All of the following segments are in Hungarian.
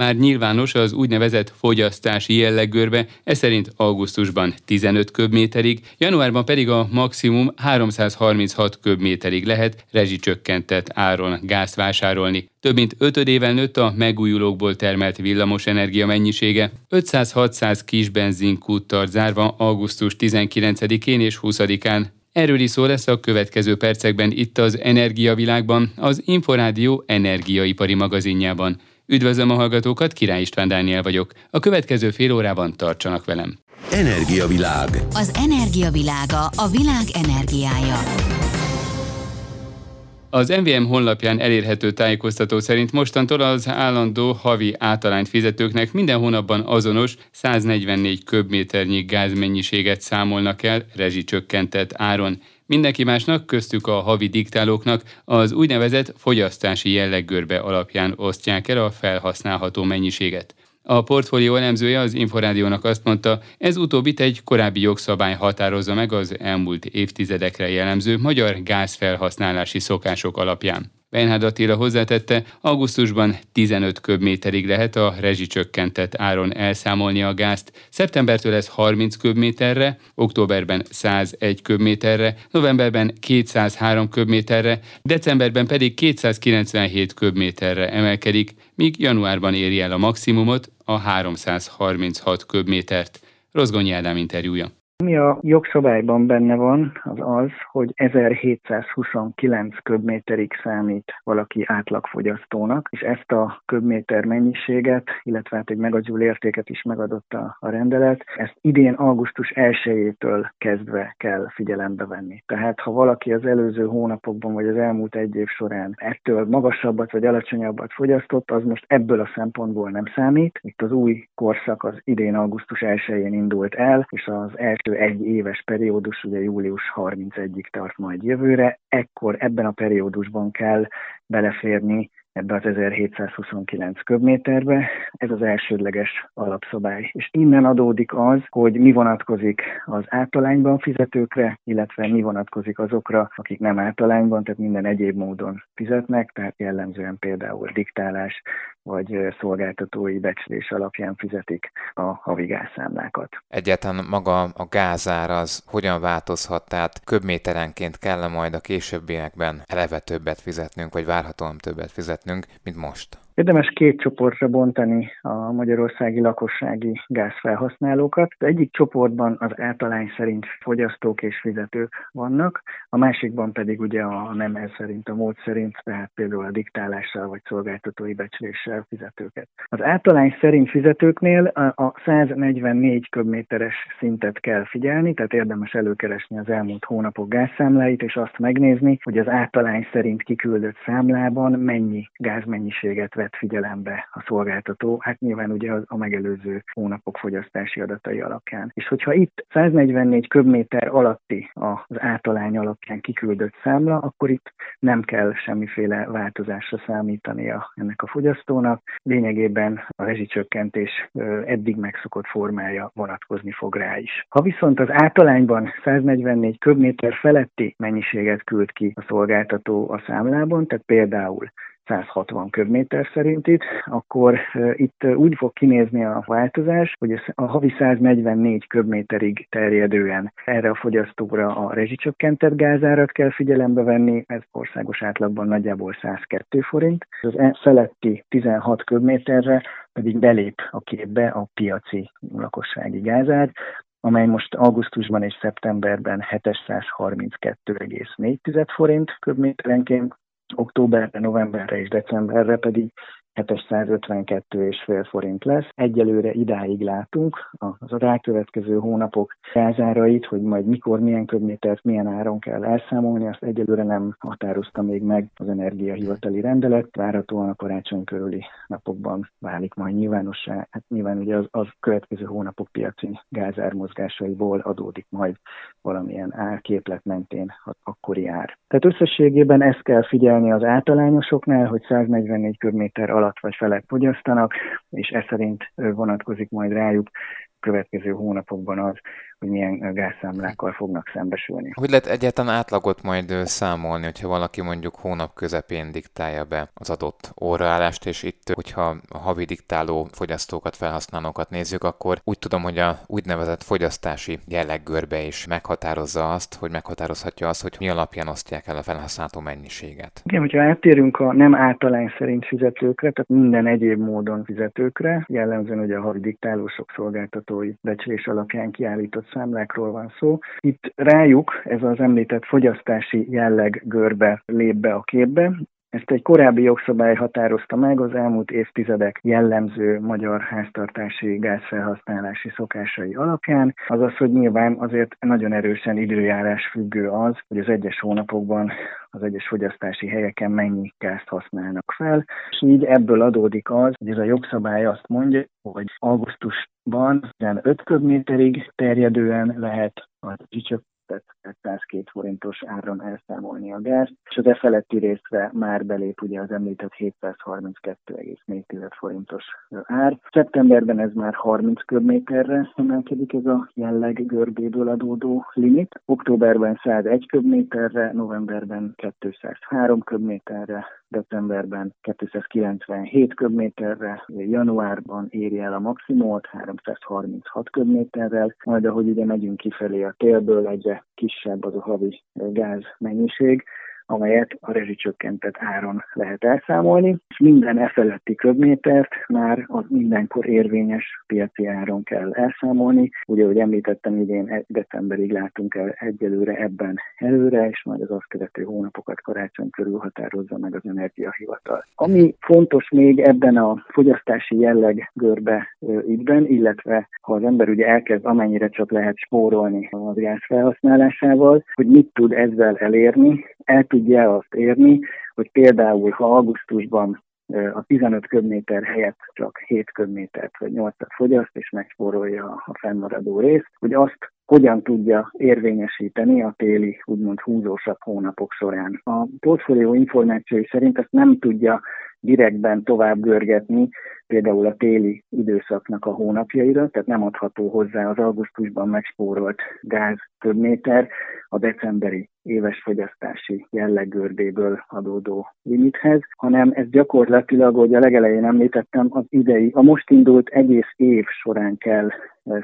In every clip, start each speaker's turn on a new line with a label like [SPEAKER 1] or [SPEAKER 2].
[SPEAKER 1] már nyilvános az úgynevezett fogyasztási jelleggörbe, ez szerint augusztusban 15 köbméterig, januárban pedig a maximum 336 köbméterig lehet rezsicsökkentett áron gázt vásárolni. Több mint ötödével nőtt a megújulókból termelt villamosenergia mennyisége. 500-600 kis benzinkút tart zárva augusztus 19-én és 20-án. Erről is szó lesz a következő percekben itt az Energiavilágban, az Inforádió energiaipari magazinjában. Üdvözlöm a hallgatókat, Király István Dániel vagyok. A következő fél órában tartsanak velem.
[SPEAKER 2] Energiavilág.
[SPEAKER 3] Az energiavilága a világ energiája.
[SPEAKER 1] Az MVM honlapján elérhető tájékoztató szerint mostantól az állandó havi általányt fizetőknek minden hónapban azonos 144 köbméternyi gázmennyiséget számolnak el rezsicsökkentett áron. Mindenki másnak, köztük a havi diktálóknak az úgynevezett fogyasztási jelleggörbe alapján osztják el a felhasználható mennyiséget. A portfólió elemzője az Inforádiónak azt mondta, ez utóbbit egy korábbi jogszabály határozza meg az elmúlt évtizedekre jellemző magyar gázfelhasználási szokások alapján. Bernhard Attila hozzátette, augusztusban 15 köbméterig lehet a rezsicsökkentett áron elszámolni a gázt, szeptembertől ez 30 köbméterre, októberben 101 köbméterre, novemberben 203 köbméterre, decemberben pedig 297 köbméterre emelkedik, míg januárban éri el a maximumot, a 336 köbmétert. Rozgonyi Ádám interjúja.
[SPEAKER 4] Ami a jogszabályban benne van, az az, hogy 1729 köbméterig számít valaki átlagfogyasztónak, és ezt a köbméter mennyiséget, illetve hát egy megadjul értéket is megadott a, a rendelet, ezt idén augusztus 1-től kezdve kell figyelembe venni. Tehát ha valaki az előző hónapokban vagy az elmúlt egy év során ettől magasabbat vagy alacsonyabbat fogyasztott, az most ebből a szempontból nem számít. Itt az új korszak az idén augusztus 1-én indult el, és az első egy éves periódus, ugye július 31-ig tart majd jövőre, ekkor ebben a periódusban kell beleférni ebbe az 1729 köbméterbe. Ez az elsődleges alapszabály. És innen adódik az, hogy mi vonatkozik az általányban fizetőkre, illetve mi vonatkozik azokra, akik nem általányban, tehát minden egyéb módon fizetnek, tehát jellemzően például diktálás vagy szolgáltatói becslés alapján fizetik a havi gázszámlákat.
[SPEAKER 5] Egyáltalán maga a gázár az hogyan változhat, tehát köbméterenként kell majd a későbbiekben eleve többet fizetnünk, vagy várhatóan többet fizetnünk, mint most?
[SPEAKER 4] Érdemes két csoportra bontani a magyarországi lakossági gázfelhasználókat. Az egyik csoportban az általány szerint fogyasztók és fizetők vannak, a másikban pedig ugye a nem ez szerint, a mód szerint, tehát például a diktálással vagy szolgáltatói becsléssel fizetőket. Az általány szerint fizetőknél a 144 köbméteres szintet kell figyelni, tehát érdemes előkeresni az elmúlt hónapok gázszámláit, és azt megnézni, hogy az általány szerint kiküldött számlában mennyi gázmennyiséget vett figyelembe a szolgáltató, hát nyilván ugye a megelőző hónapok fogyasztási adatai alapján. És hogyha itt 144 köbméter alatti az általány alapján kiküldött számla, akkor itt nem kell semmiféle változásra számítania ennek a fogyasztónak. Lényegében a rezsicsökkentés eddig megszokott formája vonatkozni fog rá is. Ha viszont az általányban 144 köbméter feletti mennyiséget küld ki a szolgáltató a számlában, tehát például 160 köbméter szerint itt, akkor itt úgy fog kinézni a változás, hogy a havi 144 köbméterig terjedően erre a fogyasztóra a rezsicsökkentett gázárat kell figyelembe venni, ez országos átlagban nagyjából 102 forint, az e feletti 16 köbméterre pedig belép a képbe a piaci lakossági gázár, amely most augusztusban és szeptemberben 732,4 forint köbméterenként, októberre, novemberre és decemberre pedig 752,5 forint lesz. Egyelőre idáig látunk az a rákövetkező hónapok gázárait, hogy majd mikor, milyen köbmétert, milyen áron kell elszámolni, azt egyelőre nem határozta még meg az energiahivatali rendelet. Várhatóan a karácsony körüli napokban válik majd nyilvánossá. Hát nyilván ugye az, az következő hónapok piaci gázármozgásaiból adódik majd valamilyen árképlet mentén akkori ár. Tehát összességében ezt kell figyelni az általányosoknál, hogy 144 köbméter alatt vagy felett fogyasztanak, és ez szerint vonatkozik majd rájuk következő hónapokban az, hogy milyen gázszámlákkal fognak szembesülni.
[SPEAKER 5] Hogy lehet egyáltalán átlagot majd számolni, hogyha valaki mondjuk hónap közepén diktálja be az adott óraállást, és itt, hogyha a havi diktáló fogyasztókat, felhasználókat nézzük, akkor úgy tudom, hogy a úgynevezett fogyasztási jelleggörbe is meghatározza azt, hogy meghatározhatja azt, hogy mi alapján osztják el a felhasználó mennyiséget.
[SPEAKER 4] Igen, hogyha áttérünk a nem általány szerint fizetőkre, tehát minden egyéb módon fizetőkre, jellemzően ugye a havi diktálósok szolgáltatói becslés alapján kiállított számlákról van szó. Itt rájuk ez az említett fogyasztási jelleg görbe lép be a képbe, ezt egy korábbi jogszabály határozta meg az elmúlt évtizedek jellemző magyar háztartási gázfelhasználási szokásai alapján, azaz, hogy nyilván azért nagyon erősen időjárás függő az, hogy az egyes hónapokban az egyes fogyasztási helyeken mennyi gázt használnak fel, és így ebből adódik az, hogy ez a jogszabály azt mondja, hogy augusztusban 5 köbméterig terjedően lehet a csücsök tehát 102 forintos áron elszámolni a gázt, és az e feletti részre már belép ugye az említett 732,4 forintos ár. Szeptemberben ez már 30 köbméterre emelkedik ez a jelleg görbéből adódó limit, októberben 101 köbméterre, novemberben 203 köbméterre, decemberben 297 köbméterre, januárban éri el a maximumot 336 köbméterrel, majd ahogy ugye megyünk kifelé a télből, egyre kisebb az a havi gáz mennyiség, amelyet a rezsicsökkentett áron lehet elszámolni, és minden e feletti köbmétert már az mindenkor érvényes piaci áron kell elszámolni. Ugye, ahogy említettem, idén e- decemberig látunk el egyelőre ebben előre, és majd az azt követő hónapokat karácsony körül határozza meg az energiahivatal. Ami fontos még ebben a fogyasztási jelleg görbe ügyben, illetve ha az ember ugye elkezd amennyire csak lehet spórolni a gáz felhasználásával, hogy mit tud ezzel elérni, el tud tudja azt érni, hogy például ha augusztusban a 15 köbméter helyett csak 7 köbmétert vagy 8-at fogyaszt, és megspórolja a fennmaradó részt, hogy azt hogyan tudja érvényesíteni a téli, úgymond húzósabb hónapok során. A portfólió információi szerint ezt nem tudja direktben tovább görgetni, például a téli időszaknak a hónapjaira, tehát nem adható hozzá az augusztusban megspórolt gáz több méter a decemberi éves fogyasztási jelleggördéből adódó limithez, hanem ez gyakorlatilag, ahogy a legelején említettem, az idei, a most indult egész év során kell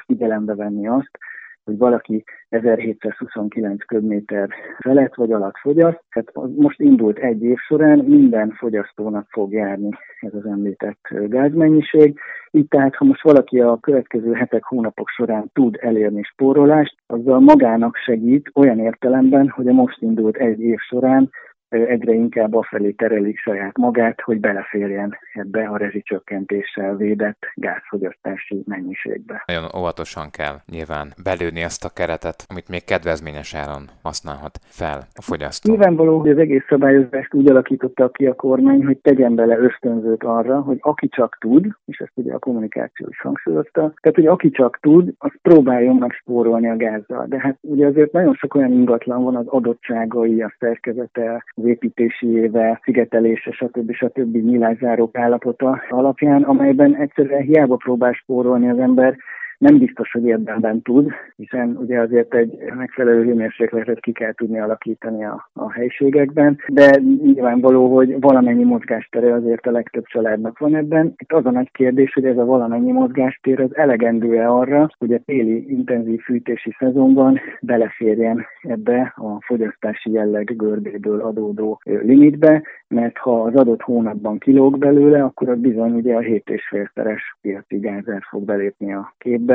[SPEAKER 4] figyelembe venni azt, hogy valaki 1729 köbméter felett vagy alatt fogyaszt. Tehát most indult egy év során minden fogyasztónak fog járni ez az említett gázmennyiség. Így tehát, ha most valaki a következő hetek, hónapok során tud elérni spórolást, azzal magának segít olyan értelemben, hogy a most indult egy év során egyre inkább afelé terelik saját magát, hogy beleférjen ebbe a rezsicsökkentéssel védett gázfogyasztási mennyiségbe.
[SPEAKER 5] Nagyon óvatosan kell nyilván belőni ezt a keretet, amit még kedvezményes áron használhat fel a fogyasztó.
[SPEAKER 4] Nyilvánvaló, hogy az egész szabályozást úgy alakította ki a kormány, hogy tegyen bele ösztönzőt arra, hogy aki csak tud, és ezt ugye a kommunikáció is hangsúlyozta, tehát hogy aki csak tud, az próbáljon meg spórolni a gázzal. De hát ugye azért nagyon sok olyan ingatlan van az adottságai, a szerkezete, az építési éve, szigetelése, stb. stb. nyilászárók állapota alapján, amelyben egyszerűen hiába próbál spórolni az ember, nem biztos, hogy érdemben tud, hiszen ugye azért egy megfelelő hőmérsékletet ki kell tudni alakítani a, a helységekben, de nyilvánvaló, hogy valamennyi mozgástere azért a legtöbb családnak van ebben. Itt az a nagy kérdés, hogy ez a valamennyi mozgástér az elegendő-e arra, hogy a téli intenzív fűtési szezonban beleférjen ebbe a fogyasztási jelleg görbéből adódó limitbe, mert ha az adott hónapban kilóg belőle, akkor az bizony ugye a 7,5-szeres piaci gázár fog belépni a képbe,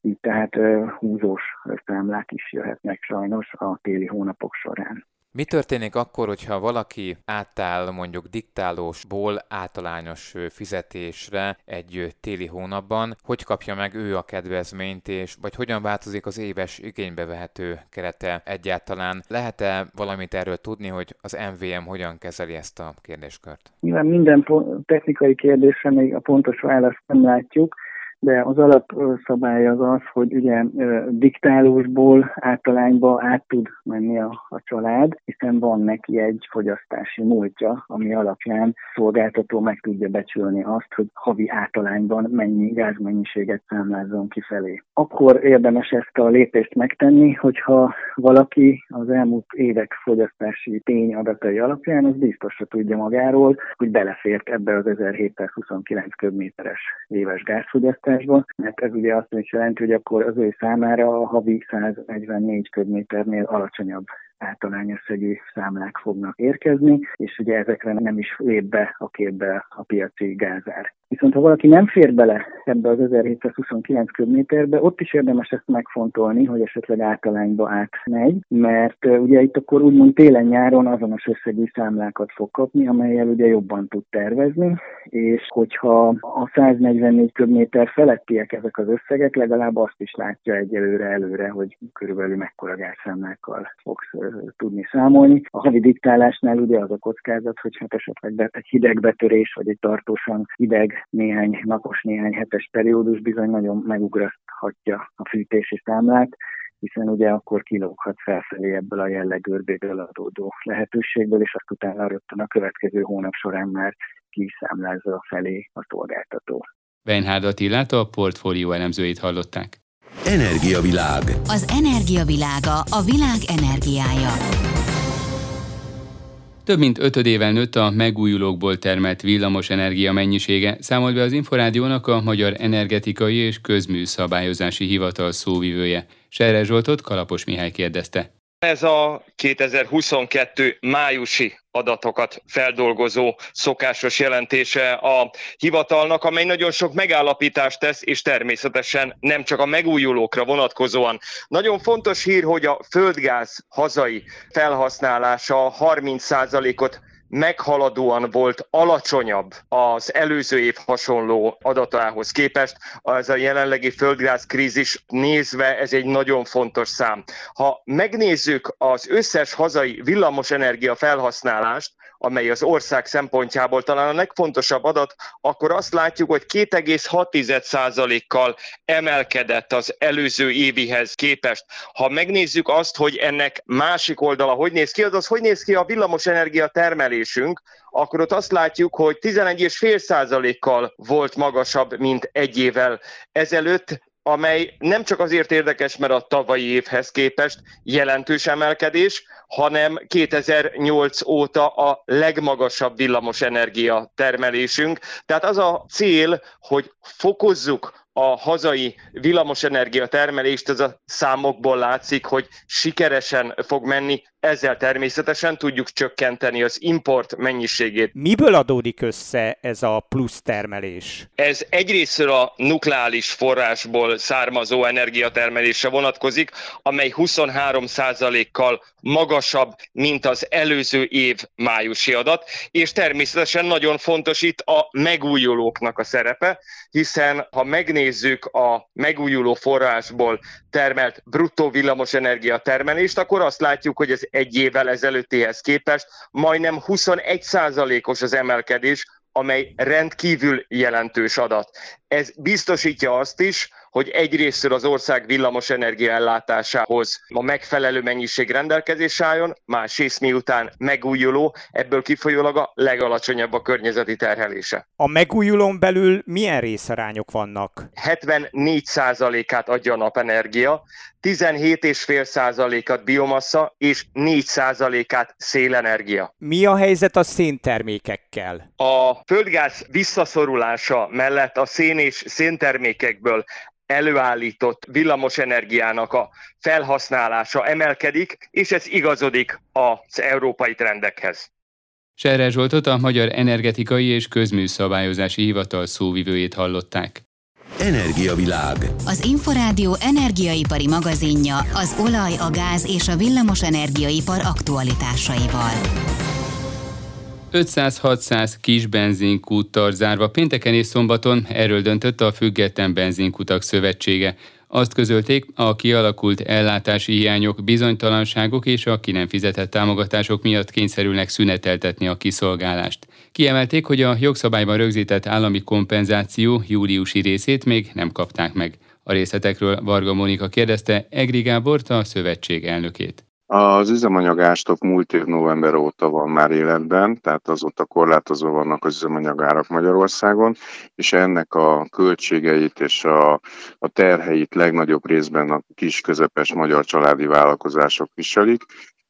[SPEAKER 4] így tehát húzós számlák is jöhetnek sajnos a téli hónapok során.
[SPEAKER 5] Mi történik akkor, hogyha valaki átáll mondjuk diktálósból általányos fizetésre egy téli hónapban? Hogy kapja meg ő a kedvezményt, és vagy hogyan változik az éves igénybe vehető kerete egyáltalán? Lehet-e valamit erről tudni, hogy az MVM hogyan kezeli ezt a kérdéskört?
[SPEAKER 4] Nyilván minden technikai kérdésre még a pontos választ nem látjuk, de az alapszabály az az, hogy ugye diktálósból általányba át tud menni a, a család, hiszen van neki egy fogyasztási múltja, ami alapján szolgáltató meg tudja becsülni azt, hogy havi általányban mennyi gázmennyiséget számlázzon kifelé. Akkor érdemes ezt a lépést megtenni, hogyha valaki az elmúlt évek fogyasztási tényadatai alapján az biztosra tudja magáról, hogy belefért ebbe az 1729 köbméteres éves gázfogyasztásba, mert ez ugye azt is jelenti, hogy akkor az ő számára a havi 144 köbméternél alacsonyabb általányösszegű számlák fognak érkezni, és ugye ezekre nem is lép be a képbe a piaci gázár. Viszont ha valaki nem fér bele ebbe az 1729 köbméterbe, ott is érdemes ezt megfontolni, hogy esetleg általányba átmegy, mert ugye itt akkor úgymond télen-nyáron azonos összegű számlákat fog kapni, amelyel ugye jobban tud tervezni, és hogyha a 144 köbméter felettiek ezek az összegek, legalább azt is látja egyelőre előre, hogy körülbelül mekkora gázszámlákkal fogsz tudni számolni. A havi diktálásnál ugye az a kockázat, hogy hát esetleg egy hidegbetörés, vagy egy tartósan hideg néhány napos, néhány hetes periódus bizony nagyon megugrathatja a fűtési számlát, hiszen ugye akkor kilóghat felfelé ebből a jellegőrbéből adódó lehetőségből, és azt utána rögtön a következő hónap során már kiszámlázza a felé a szolgáltató.
[SPEAKER 1] Weinhard Attilát a portfólió elemzőit hallották.
[SPEAKER 3] Energiavilág. Az energiavilága a világ energiája.
[SPEAKER 1] Több mint ötödével nőtt a megújulókból termelt villamos energia mennyisége, számolt be az Inforádiónak a Magyar Energetikai és Közműszabályozási Hivatal szóvivője. Serre Zsoltot Kalapos Mihály kérdezte.
[SPEAKER 2] Ez a 2022 májusi adatokat feldolgozó szokásos jelentése a hivatalnak, amely nagyon sok megállapítást tesz, és természetesen nem csak a megújulókra vonatkozóan. Nagyon fontos hír, hogy a földgáz hazai felhasználása 30%-ot meghaladóan volt alacsonyabb az előző év hasonló adatához képest. Az a jelenlegi földgáz krízis nézve ez egy nagyon fontos szám. Ha megnézzük az összes hazai villamosenergia felhasználást, amely az ország szempontjából talán a legfontosabb adat, akkor azt látjuk, hogy 2,6%-kal emelkedett az előző évihez képest. Ha megnézzük azt, hogy ennek másik oldala hogy néz ki, azaz hogy néz ki a villamosenergia termelésünk, akkor ott azt látjuk, hogy 11,5%-kal volt magasabb, mint egy évvel ezelőtt, amely nem csak azért érdekes, mert a tavalyi évhez képest jelentős emelkedés, hanem 2008 óta a legmagasabb villamosenergia termelésünk. Tehát az a cél, hogy fokozzuk a hazai villamosenergia termelést, ez a számokból látszik, hogy sikeresen fog menni, ezzel természetesen tudjuk csökkenteni az import mennyiségét.
[SPEAKER 6] Miből adódik össze ez a plusz termelés?
[SPEAKER 2] Ez egyrésztről a nukleáris forrásból származó energiatermelésre vonatkozik, amely 23%-kal magasabb, mint az előző év májusi adat, és természetesen nagyon fontos itt a megújulóknak a szerepe, hiszen ha megnézzük a megújuló forrásból termelt bruttó villamosenergia termelést, akkor azt látjuk, hogy ez egy évvel ezelőttihez képest majdnem 21%-os az emelkedés, amely rendkívül jelentős adat. Ez biztosítja azt is, hogy egyrésztről az ország villamos energia ellátásához a megfelelő mennyiség rendelkezés álljon, másrészt miután megújuló, ebből kifolyólag a legalacsonyabb a környezeti terhelése.
[SPEAKER 6] A megújulón belül milyen részarányok vannak?
[SPEAKER 2] 74%-át adja a napenergia, 17,5%-at biomassa és 4%-át szélenergia.
[SPEAKER 6] Mi a helyzet a széntermékekkel?
[SPEAKER 2] A földgáz visszaszorulása mellett a szén és széntermékekből előállított villamosenergiának a felhasználása emelkedik, és ez igazodik az európai trendekhez.
[SPEAKER 1] Serre Zsoltot a Magyar Energetikai és Közműszabályozási Hivatal szóvivőjét hallották.
[SPEAKER 3] Energiavilág. Az Inforádió energiaipari magazinja az olaj, a gáz és a villamos energiaipar aktualitásaival.
[SPEAKER 1] 500-600 kis benzinkút zárva pénteken és szombaton, erről döntött a Független Benzinkutak Szövetsége. Azt közölték, a kialakult ellátási hiányok, bizonytalanságok és a ki nem fizetett támogatások miatt kényszerülnek szüneteltetni a kiszolgálást. Kiemelték, hogy a jogszabályban rögzített állami kompenzáció júliusi részét még nem kapták meg. A részletekről Varga Monika kérdezte Egri Gábort, a szövetség elnökét.
[SPEAKER 7] Az üzemanyagástok múlt év november óta van már életben, tehát azóta korlátozva vannak az üzemanyagárak Magyarországon, és ennek a költségeit és a, a terheit legnagyobb részben a kis közepes magyar családi vállalkozások viselik.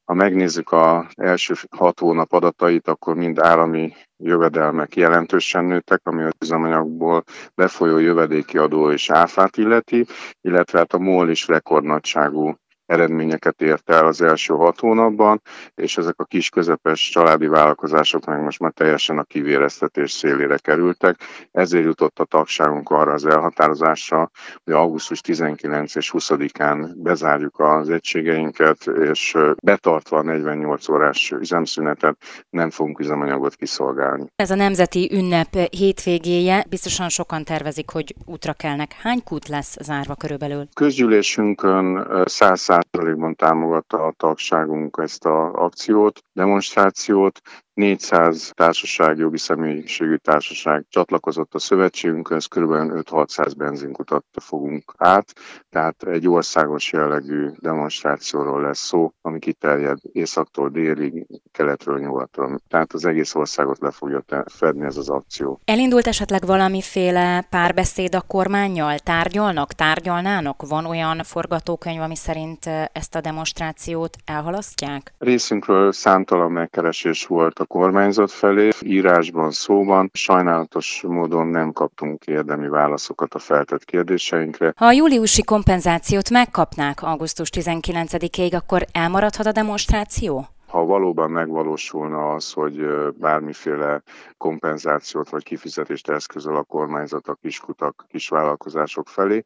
[SPEAKER 7] Ha megnézzük az első hat hónap adatait, akkor mind állami jövedelmek jelentősen nőttek, ami az üzemanyagból befolyó jövedéki adó és áfát illeti, illetve hát a MOL is rekordnagyságú eredményeket ért el az első hat hónapban, és ezek a kis közepes családi vállalkozások meg most már teljesen a kivéreztetés szélére kerültek. Ezért jutott a tagságunk arra az elhatározásra, hogy augusztus 19 és 20-án bezárjuk az egységeinket, és betartva a 48 órás üzemszünetet nem fogunk üzemanyagot kiszolgálni.
[SPEAKER 8] Ez a nemzeti ünnep hétvégéje, biztosan sokan tervezik, hogy útra kelnek. Hány kút lesz zárva körülbelül?
[SPEAKER 7] Közgyűlésünkön 100 százalékban támogatta a tagságunk ezt az akciót, demonstrációt, 400 társaság, jogi személyiségű társaság csatlakozott a szövetségünkhöz, kb. 5-600 benzinkutat fogunk át, tehát egy országos jellegű demonstrációról lesz szó, ami kiterjed északtól délig, keletről nyugatra. Tehát az egész országot le fogja fedni ez az akció.
[SPEAKER 8] Elindult esetleg valamiféle párbeszéd a kormányjal? Tárgyalnak, tárgyalnának? Van olyan forgatókönyv, ami szerint ezt a demonstrációt elhalasztják?
[SPEAKER 7] Részünkről számtalan megkeresés volt a kormányzat felé, írásban, szóban. Sajnálatos módon nem kaptunk érdemi válaszokat a feltett kérdéseinkre.
[SPEAKER 8] Ha a júliusi kompenzációt megkapnák augusztus 19-ig, akkor elmaradhat a demonstráció?
[SPEAKER 7] ha valóban megvalósulna az, hogy bármiféle kompenzációt vagy kifizetést eszközöl a kormányzat a kiskutak, kisvállalkozások felé,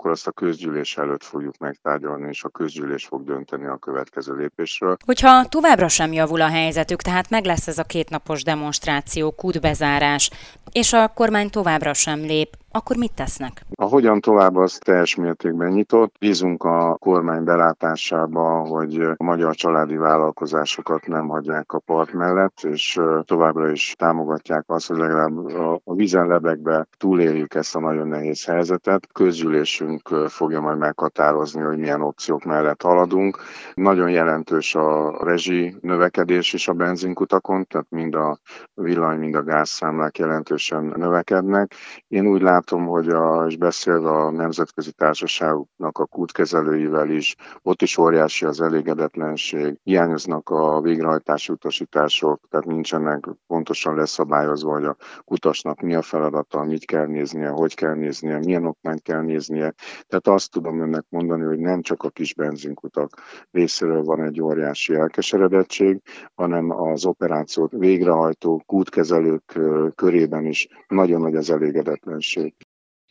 [SPEAKER 7] akkor azt a közgyűlés előtt fogjuk megtárgyalni, és a közgyűlés fog dönteni a következő lépésről.
[SPEAKER 8] Hogyha továbbra sem javul a helyzetük, tehát meg lesz ez a kétnapos demonstráció, kútbezárás, és a kormány továbbra sem lép, akkor mit tesznek?
[SPEAKER 7] A hogyan tovább az teljes mértékben nyitott. Bízunk a kormány belátásába, hogy a magyar családi vállalkozásokat nem hagyják a part mellett, és továbbra is támogatják azt, hogy legalább a vízenlebekbe túléljük ezt a nagyon nehéz helyzetet. Közgyűlésünk fogja majd meghatározni, hogy milyen opciók mellett haladunk. Nagyon jelentős a rezsi növekedés is a benzinkutakon, tehát mind a villany, mind a gázszámlák jelentősen növekednek. Én úgy látom, látom, hogy a, és beszélve a nemzetközi társaságoknak a kútkezelőivel is, ott is óriási az elégedetlenség, hiányoznak a végrehajtási utasítások, tehát nincsenek pontosan leszabályozva, hogy a kutasnak mi a feladata, mit kell néznie, hogy kell néznie, milyen okmányt kell néznie. Tehát azt tudom önnek mondani, hogy nem csak a kis benzinkutak részéről van egy óriási elkeseredettség, hanem az operációt végrehajtó kútkezelők körében is nagyon nagy az elégedetlenség.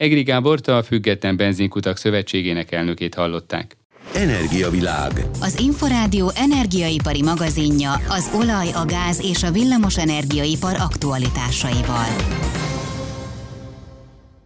[SPEAKER 1] Egri Gábort a Független Benzinkutak Szövetségének elnökét hallották.
[SPEAKER 3] Energiavilág. Az Inforádió energiaipari magazinja az olaj, a gáz és a villamos energiaipar aktualitásaival.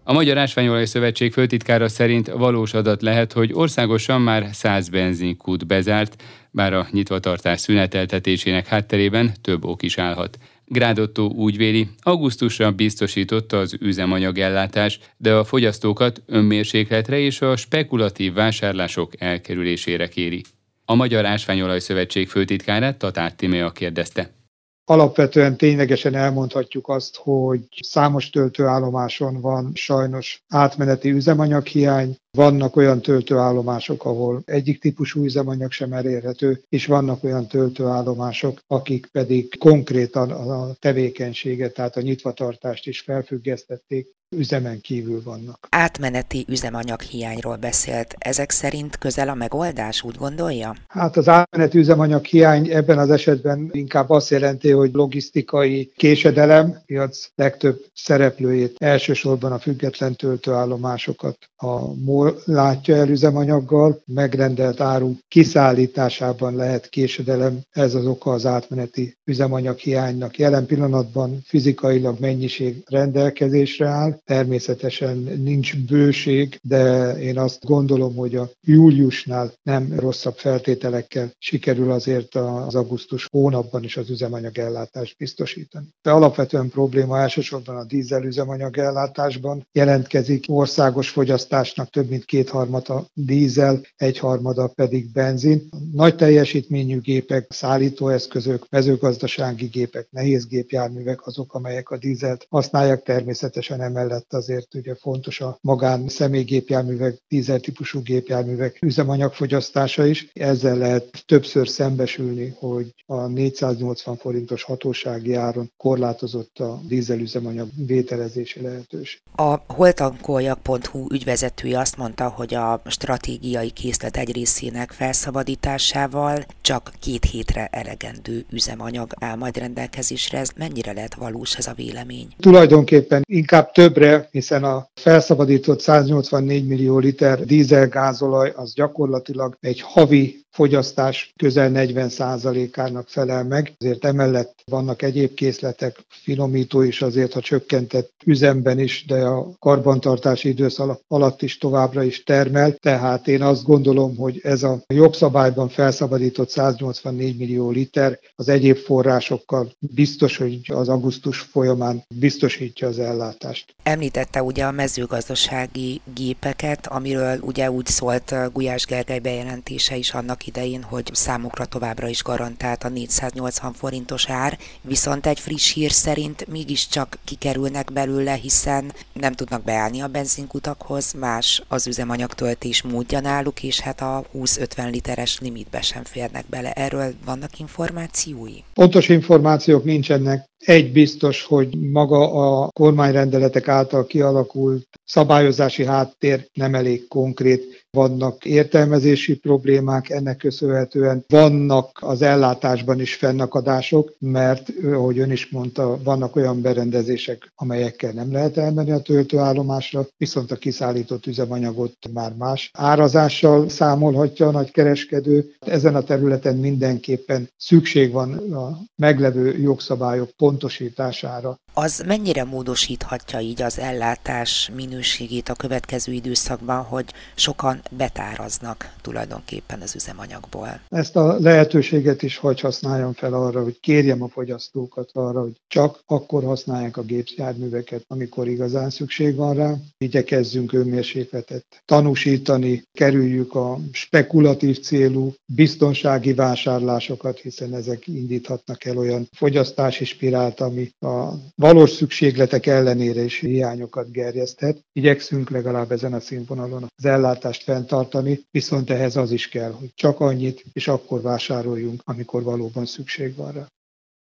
[SPEAKER 1] A Magyar Ásványolaj Szövetség főtitkára szerint valós adat lehet, hogy országosan már 100 benzinkút bezárt, bár a nyitvatartás szüneteltetésének hátterében több ok is állhat. Grádottó úgy véli, augusztusra biztosította az üzemanyagellátás, de a fogyasztókat önmérsékletre és a spekulatív vásárlások elkerülésére kéri. A Magyar Ásványolaj Szövetség főtitkárát Tatár Timea kérdezte.
[SPEAKER 9] Alapvetően ténylegesen elmondhatjuk azt, hogy számos töltőállomáson van sajnos átmeneti üzemanyaghiány, vannak olyan töltőállomások, ahol egyik típusú üzemanyag sem elérhető, és vannak olyan töltőállomások, akik pedig konkrétan a tevékenységet, tehát a nyitvatartást is felfüggesztették, üzemen kívül vannak.
[SPEAKER 10] Átmeneti üzemanyag hiányról beszélt. Ezek szerint közel a megoldás, úgy gondolja?
[SPEAKER 9] Hát az átmeneti üzemanyag hiány ebben az esetben inkább azt jelenti, hogy logisztikai késedelem, piac legtöbb szereplőjét, elsősorban a független töltőállomásokat a MOL látja el üzemanyaggal, megrendelt áru kiszállításában lehet késedelem, ez az oka az átmeneti üzemanyag hiánynak. Jelen pillanatban fizikailag mennyiség rendelkezésre áll, Természetesen nincs bőség, de én azt gondolom, hogy a júliusnál nem rosszabb feltételekkel sikerül azért az augusztus hónapban is az üzemanyagellátást biztosítani. De alapvetően probléma elsősorban a dízel üzemanyagellátásban jelentkezik. Országos fogyasztásnak több mint kétharmada dízel, egyharmada pedig benzin. Nagy teljesítményű gépek, szállítóeszközök, mezőgazdasági gépek, nehéz gépjárművek azok, amelyek a dízelt használják. Természetesen emellett azért ugye fontos a magán személygépjárművek, dízel típusú gépjárművek üzemanyagfogyasztása is. Ezzel lehet többször szembesülni, hogy a 480 forintos hatósági áron korlátozott a dízelüzemanyag vételezési lehetőség.
[SPEAKER 10] A holtankoljak.hu ügyvezetője azt mondta, hogy a stratégiai készlet egy részének felszabadításával csak két hétre elegendő üzemanyag áll majd rendelkezésre. Ez mennyire lehet valós ez a vélemény?
[SPEAKER 9] Tulajdonképpen inkább többre, hiszen a felszabadított 184 millió liter dízelgázolaj az gyakorlatilag egy havi fogyasztás közel 40%-ának felel meg. Azért emellett vannak egyéb készletek, finomító is azért, ha csökkentett üzemben is, de a karbantartási időszak alatt is továbbra is termel. Tehát én azt gondolom, hogy ez a jogszabályban felszabadított 184 millió liter az egyéb forrásokkal biztos, hogy az augusztus folyamán biztosítja az ellátást.
[SPEAKER 10] Említette ugye a mezőgazdasági gépeket, amiről ugye úgy szólt Gulyás Gergely bejelentése is annak idején, hogy számukra továbbra is garantált a 480 forintos ár, viszont egy friss hír szerint mégiscsak kikerülnek belőle, hiszen nem tudnak beállni a benzinkutakhoz, más az üzemanyagtöltés módja náluk, és hát a 20-50 literes limitbe sem férnek bele. Erről vannak információi?
[SPEAKER 9] Pontos információk nincsenek. Egy biztos, hogy maga a kormányrendeletek által kialakult szabályozási háttér nem elég konkrét vannak értelmezési problémák, ennek köszönhetően vannak az ellátásban is fennakadások, mert, ahogy ön is mondta, vannak olyan berendezések, amelyekkel nem lehet elmenni a töltőállomásra, viszont a kiszállított üzemanyagot már más árazással számolhatja a nagykereskedő. Ezen a területen mindenképpen szükség van a meglevő jogszabályok pontosítására.
[SPEAKER 10] Az mennyire módosíthatja így az ellátás minőségét a következő időszakban, hogy sokan betáraznak tulajdonképpen az üzemanyagból.
[SPEAKER 9] Ezt a lehetőséget is hogy használjam fel arra, hogy kérjem a fogyasztókat arra, hogy csak akkor használják a gépjárműveket, amikor igazán szükség van rá. Igyekezzünk önmérsékletet tanúsítani, kerüljük a spekulatív célú biztonsági vásárlásokat, hiszen ezek indíthatnak el olyan fogyasztási spirált, ami a valós szükségletek ellenére is hiányokat gerjeszthet. Igyekszünk legalább ezen a színvonalon az ellátást fenntartani, viszont ehhez az is kell, hogy csak annyit, és akkor vásároljunk, amikor valóban szükség van rá.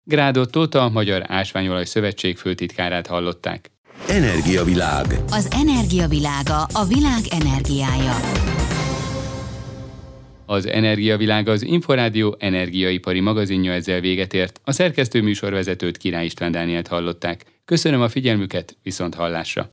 [SPEAKER 1] Grádot Tóta, a Magyar Ásványolaj Szövetség főtitkárát hallották.
[SPEAKER 3] Energiavilág. Az energiavilága a világ energiája.
[SPEAKER 1] Az Energiavilág az Inforádió energiaipari magazinja ezzel véget ért. A szerkesztő műsorvezetőt Király István Dánielt hallották. Köszönöm a figyelmüket, viszont hallásra!